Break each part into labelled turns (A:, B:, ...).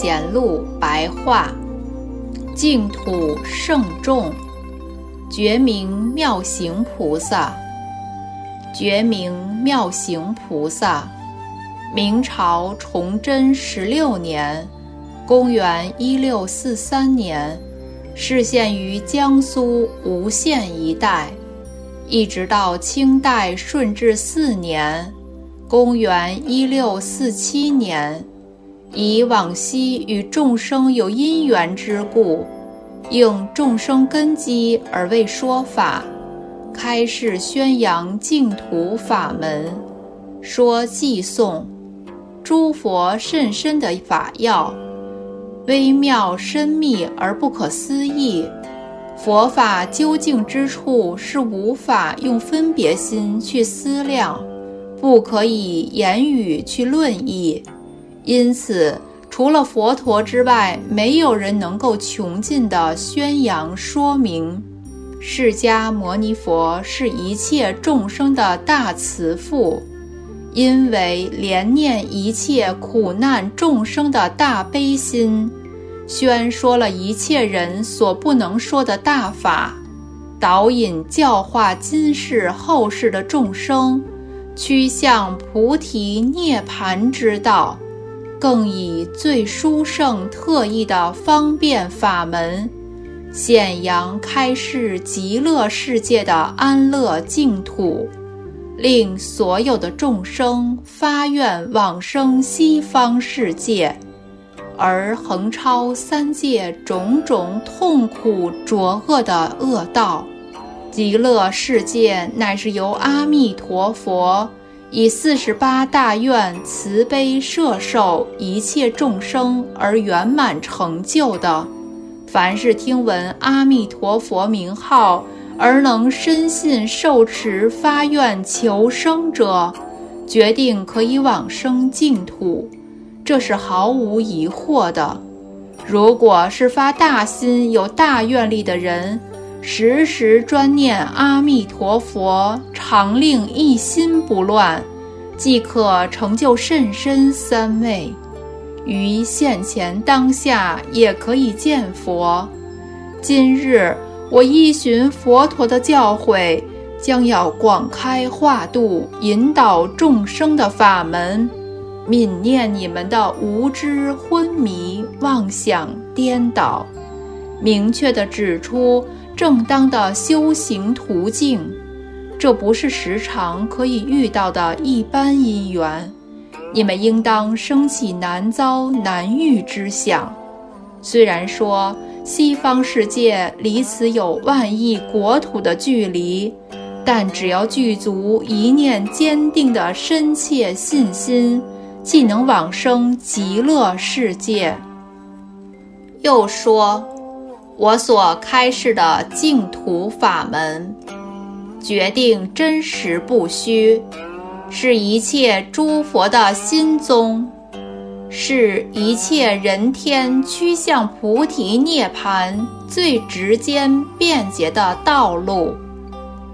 A: 贤录白话，净土圣众，觉名妙行菩萨，觉名妙行菩萨，明朝崇祯十六年，公元一六四三年，示现于江苏吴县一带，一直到清代顺治四年，公元一六四七年。以往昔与众生有因缘之故，应众生根基而为说法，开示宣扬净土法门，说偈颂，诸佛甚深的法要，微妙深密而不可思议。佛法究竟之处是无法用分别心去思量，不可以言语去论议。因此，除了佛陀之外，没有人能够穷尽地宣扬说明。释迦牟尼佛是一切众生的大慈父，因为怜念一切苦难众生的大悲心，宣说了一切人所不能说的大法，导引教化今世后世的众生，趋向菩提涅盘之道。更以最殊胜特异的方便法门，显扬开示极乐世界的安乐净土，令所有的众生发愿往生西方世界，而横超三界种种痛苦浊恶的恶道。极乐世界乃是由阿弥陀佛。以四十八大愿慈悲摄受一切众生而圆满成就的，凡是听闻阿弥陀佛名号而能深信受持发愿求生者，决定可以往生净土，这是毫无疑惑的。如果是发大心有大愿力的人，时时专念阿弥陀佛，常令一心不乱，即可成就甚深三昧。于现前当下也可以见佛。今日我依循佛陀的教诲，将要广开化度，引导众生的法门，泯念你们的无知昏迷、妄想颠倒，明确地指出。正当的修行途径，这不是时常可以遇到的一般因缘。你们应当生起难遭难遇之想。虽然说西方世界离此有万亿国土的距离，但只要具足一念坚定的深切信心，即能往生极乐世界。又说。我所开示的净土法门，决定真实不虚，是一切诸佛的心宗，是一切人天趋向菩提涅盘最直接便捷的道路。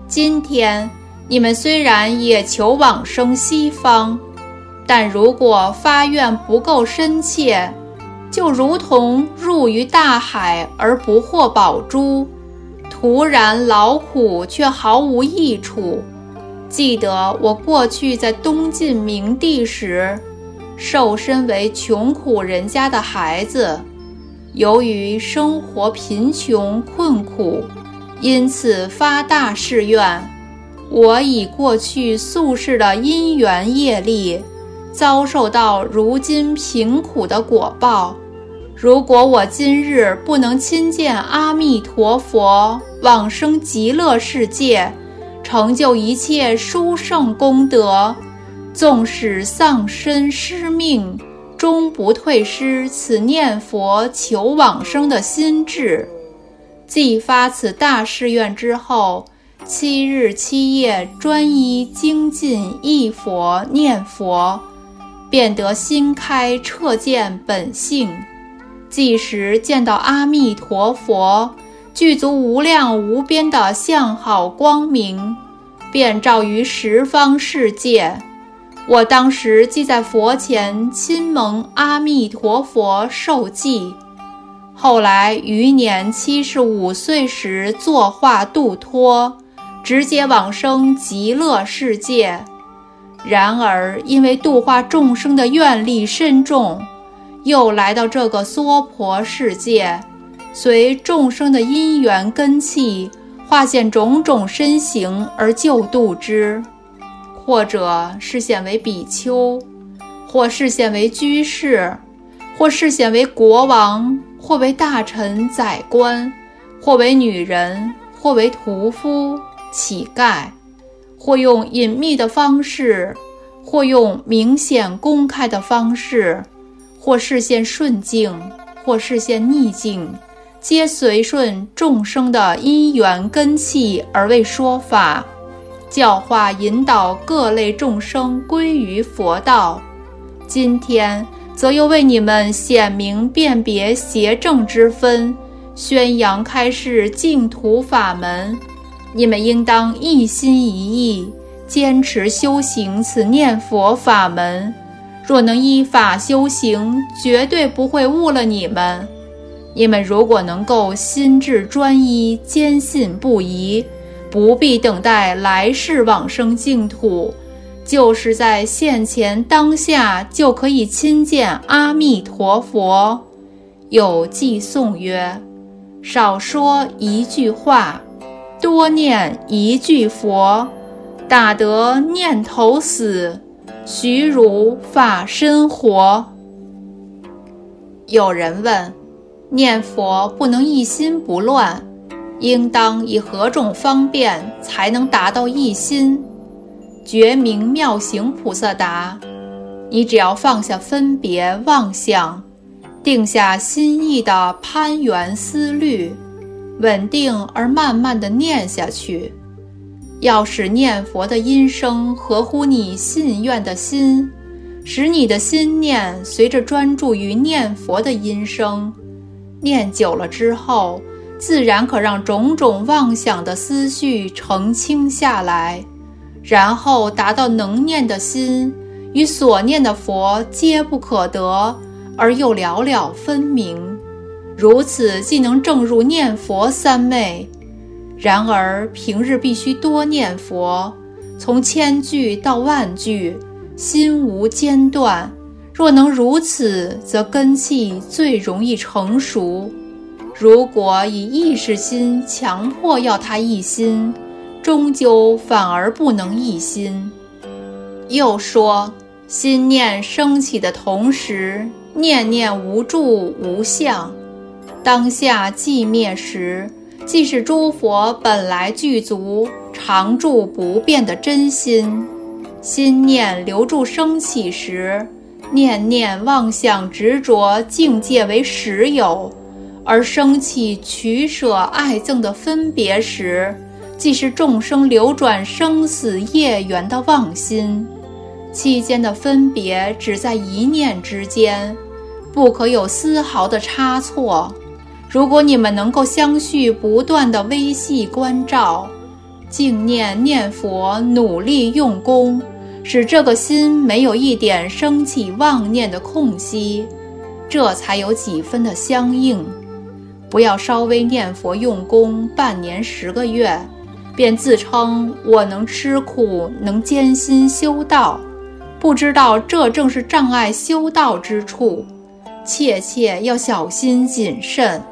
A: 今天你们虽然也求往生西方，但如果发愿不够深切。就如同入于大海而不获宝珠，徒然劳苦却毫无益处。记得我过去在东晋明帝时，受身为穷苦人家的孩子，由于生活贫穷困苦，因此发大誓愿：我以过去宿世的因缘业力，遭受到如今贫苦的果报。如果我今日不能亲见阿弥陀佛，往生极乐世界，成就一切殊胜功德，纵使丧身失命，终不退失此念佛求往生的心志。继发此大誓愿之后，七日七夜专一精进忆佛念佛，便得心开彻见本性。即时见到阿弥陀佛具足无量无边的相好光明，遍照于十方世界。我当时即在佛前亲蒙阿弥陀佛受记，后来余年七十五岁时作化度脱，直接往生极乐世界。然而因为度化众生的愿力深重，又来到这个娑婆世界，随众生的因缘根器，化现种种身形而救度之。或者视现为比丘，或视现为居士，或视现为国王，或为大臣宰官，或为女人，或为屠夫乞丐，或用隐秘的方式，或用明显公开的方式，或视现顺境，或视现逆境，皆随顺众生的因缘根气而为说法。教化引导各类众生归于佛道，今天则又为你们显明辨别邪正之分，宣扬开示净土法门。你们应当一心一意，坚持修行此念佛法门。若能依法修行，绝对不会误了你们。你们如果能够心智专一，坚信不疑。不必等待来世往生净土，就是在现前当下就可以亲见阿弥陀佛。有偈颂曰：“少说一句话，多念一句佛，打得念头死，徐如法身活。”有人问：念佛不能一心不乱？应当以何种方便才能达到一心？觉明妙行菩萨答：你只要放下分别妄想，定下心意的攀缘思虑，稳定而慢慢的念下去。要使念佛的音声合乎你信愿的心，使你的心念随着专注于念佛的音声，念久了之后。自然可让种种妄想的思绪澄清下来，然后达到能念的心与所念的佛皆不可得，而又了了分明。如此既能证入念佛三昧。然而平日必须多念佛，从千句到万句，心无间断。若能如此，则根气最容易成熟。如果以意识心强迫要他一心，终究反而不能一心。又说，心念升起的同时，念念无住无相，当下寂灭时，既是诸佛本来具足、常住不变的真心。心念留住升起时，念念妄想执着境界为实有。而生起取舍爱憎的分别时，既是众生流转生死业缘的妄心。期间的分别只在一念之间，不可有丝毫的差错。如果你们能够相续不断的微细关照，静念念佛，努力用功，使这个心没有一点升起妄念的空隙，这才有几分的相应。不要稍微念佛用功半年十个月，便自称我能吃苦，能艰辛修道，不知道这正是障碍修道之处。切切要小心谨慎。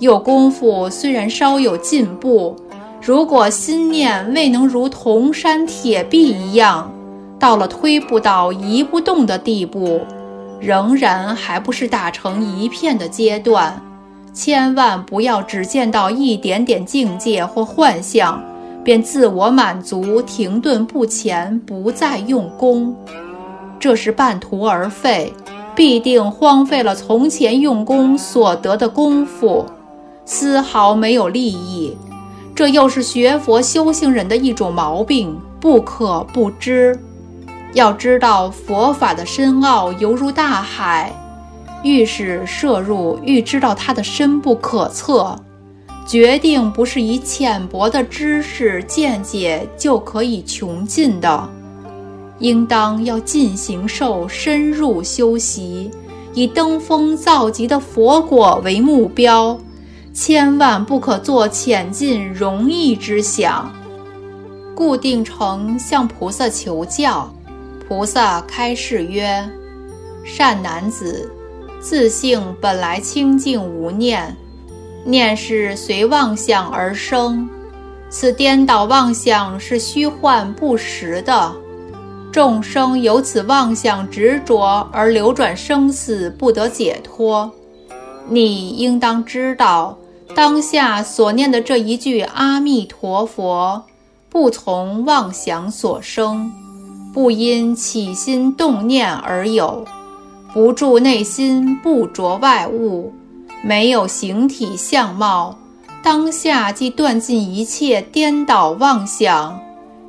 A: 有功夫虽然稍有进步，如果心念未能如铜山铁壁一样，到了推不倒、移不动的地步，仍然还不是打成一片的阶段。千万不要只见到一点点境界或幻象，便自我满足，停顿不前，不再用功，这是半途而废，必定荒废了从前用功所得的功夫，丝毫没有利益。这又是学佛修行人的一种毛病，不可不知。要知道佛法的深奥，犹如大海。愈是摄入，愈知道它的深不可测。决定不是以浅薄的知识见解就可以穷尽的。应当要进行受深入修习，以登峰造极的佛果为目标，千万不可做浅近容易之想。固定成向菩萨求教，菩萨开示曰：“善男子，自性本来清净无念，念是随妄想而生，此颠倒妄想是虚幻不实的。”众生由此妄想执着而流转生死，不得解脱。你应当知道，当下所念的这一句阿弥陀佛，不从妄想所生，不因起心动念而有，不住内心，不着外物，没有形体相貌，当下即断尽一切颠倒妄想。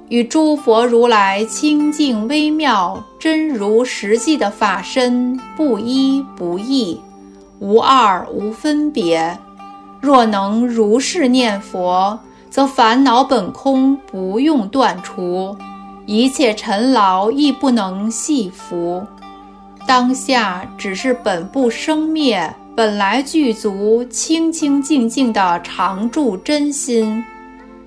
A: 与诸佛如来清净微妙、真如实际的法身不一不异，无二无分别。若能如是念佛，则烦恼本空，不用断除；一切尘劳亦不能系服。当下只是本不生灭、本来具足、清清净净的常住真心。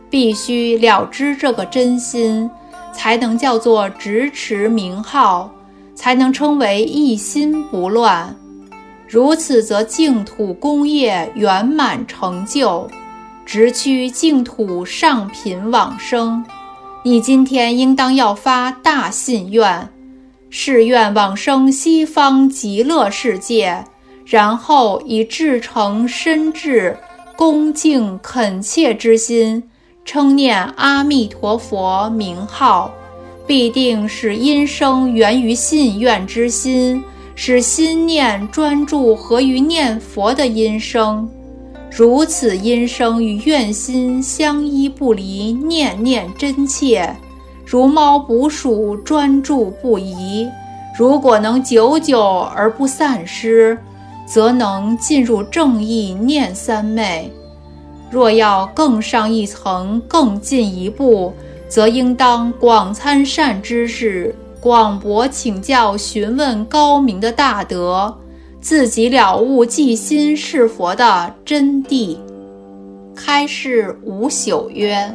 A: 必须了知这个真心，才能叫做执持名号，才能称为一心不乱。如此，则净土功业圆满成就，直趋净土上品往生。你今天应当要发大信愿，誓愿往生西方极乐世界，然后以至诚深挚、恭敬恳切之心。称念阿弥陀佛名号，必定是因生源于信愿之心，使心念专注合于念佛的音声。如此音声与愿心相依不离，念念真切，如猫捕鼠，专注不移。如果能久久而不散失，则能进入正义念三昧。若要更上一层、更进一步，则应当广参善知识，广博请教，询问高明的大德，自己了悟即心是佛的真谛。开示无朽曰：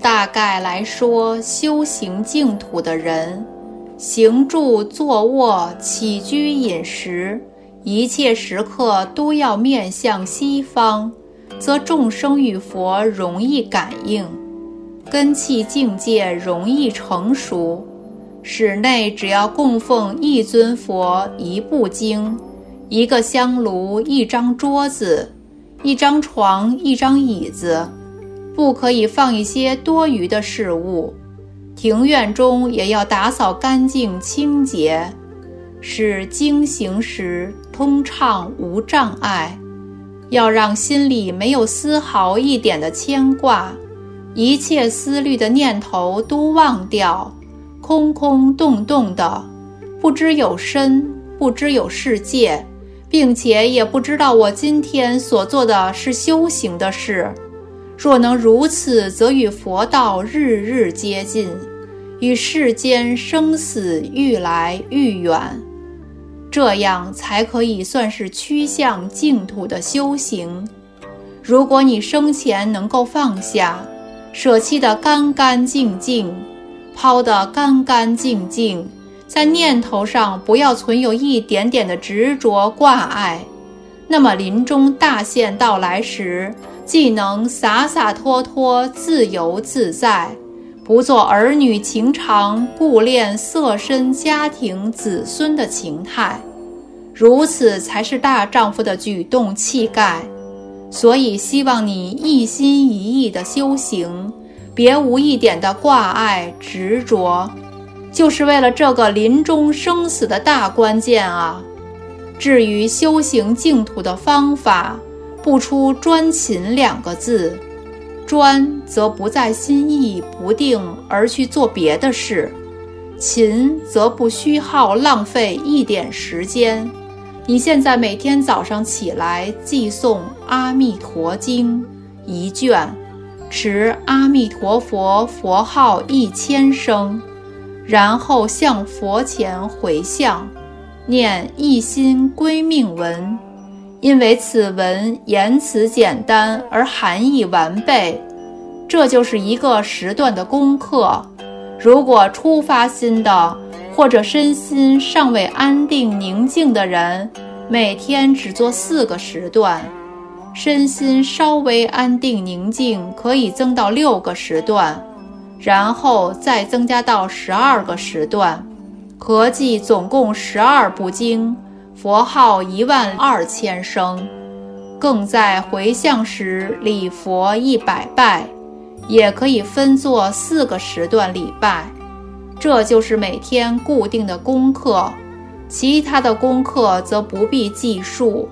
A: 大概来说，修行净土的人，行住坐卧、起居饮食，一切时刻都要面向西方。则众生与佛容易感应，根器境界容易成熟。室内只要供奉一尊佛、一部经、一个香炉、一张桌子、一张床、一张椅子，不可以放一些多余的事物。庭院中也要打扫干净清洁，使经行时通畅无障碍。要让心里没有丝毫一点的牵挂，一切思虑的念头都忘掉，空空洞洞的，不知有身，不知有世界，并且也不知道我今天所做的是修行的事。若能如此，则与佛道日日接近，与世间生死愈来愈远。这样才可以算是趋向净土的修行。如果你生前能够放下，舍弃得干干净净，抛得干干净净，在念头上不要存有一点点的执着挂碍，那么临终大限到来时，既能洒洒脱脱、自由自在，不做儿女情长、顾恋色身、家庭、子孙的情态。如此才是大丈夫的举动气概，所以希望你一心一意的修行，别无一点的挂碍执着，就是为了这个临终生死的大关键啊！至于修行净土的方法，不出专勤两个字，专则不在心意不定而去做别的事，勤则不虚耗浪费一点时间。你现在每天早上起来寄诵《阿弥陀经》一卷，持阿弥陀佛佛号一千声，然后向佛前回向，念一心归命文。因为此文言辞简单而含义完备，这就是一个时段的功课。如果初发心的或者身心尚未安定宁静的人，每天只做四个时段；身心稍微安定宁静，可以增到六个时段，然后再增加到十二个时段，合计总共十二部经。佛号一万二千声，更在回向时礼佛一百拜，也可以分作四个时段礼拜。这就是每天固定的功课，其他的功课则不必计数，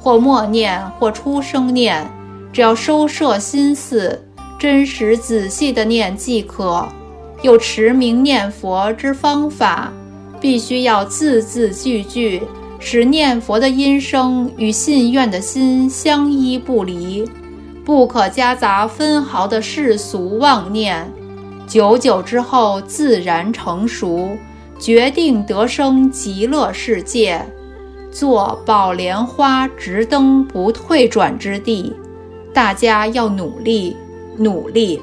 A: 或默念或出声念，只要收摄心思，真实仔细的念即可。有持名念佛之方法，必须要字字句句。使念佛的音声与信愿的心相依不离，不可夹杂分毫的世俗妄念。久久之后，自然成熟，决定得生极乐世界，做宝莲花直登不退转之地。大家要努力，努力。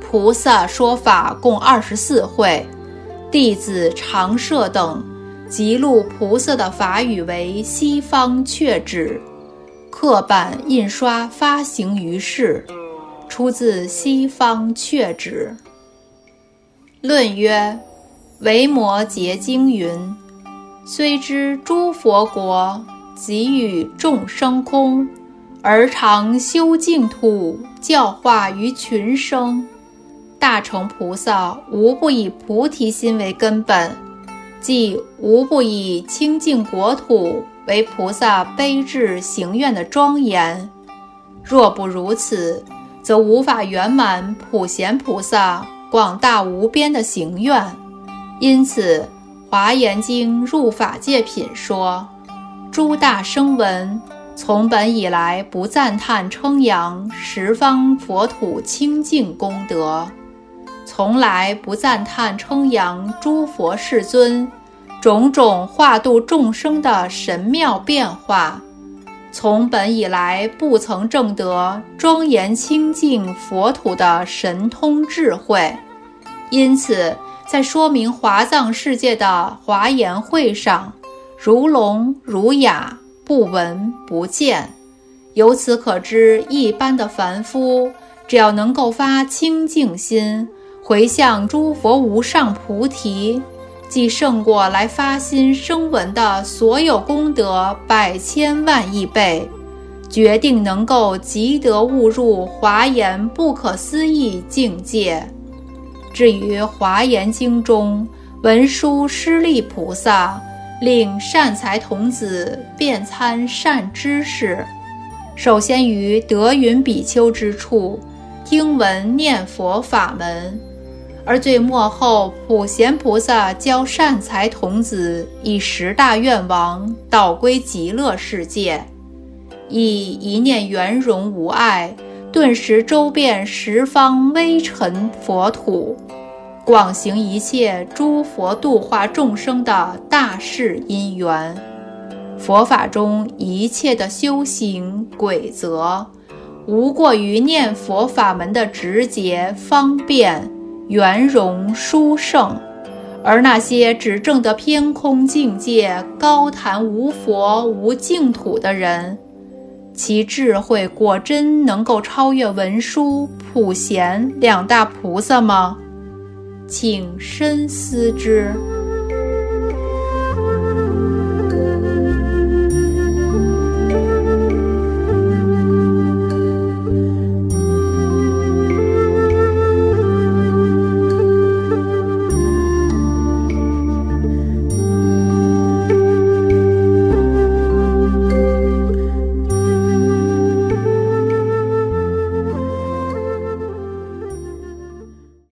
A: 菩萨说法共二十四会，弟子常设等。记录菩萨的法语为西方阙指，刻版印刷发行于世，出自西方阙指。论曰：维摩诘经云：虽知诸佛国给予众生空，而常修净土，教化于群生。大乘菩萨无不以菩提心为根本。即无不以清净国土为菩萨悲智行愿的庄严，若不如此，则无法圆满普贤菩萨广大无边的行愿。因此，《华严经·入法界品》说：“诸大声闻从本以来不赞叹称扬十方佛土清净功德。”从来不赞叹称扬诸佛世尊种种化度众生的神妙变化，从本以来不曾证得庄严清净佛土的神通智慧，因此在说明华藏世界的华严会上，如聋如哑，不闻不见。由此可知，一般的凡夫只要能够发清净心。回向诸佛无上菩提，即胜过来发心声闻的所有功德百千万亿倍，决定能够即得悟入华严不可思议境界。至于《华严经》中文殊师利菩萨令善财童子遍参善知识，首先于德云比丘之处听闻念佛法门。而最末后，普贤菩萨教善财童子以十大愿王导归极乐世界，以一念圆融无碍，顿时周遍十方微尘佛土，广行一切诸佛度化众生的大事因缘。佛法中一切的修行规则，无过于念佛法门的直捷方便。圆融殊胜，而那些只证得偏空境界、高谈无佛无净土的人，其智慧果真能够超越文殊、普贤两大菩萨吗？请深思之。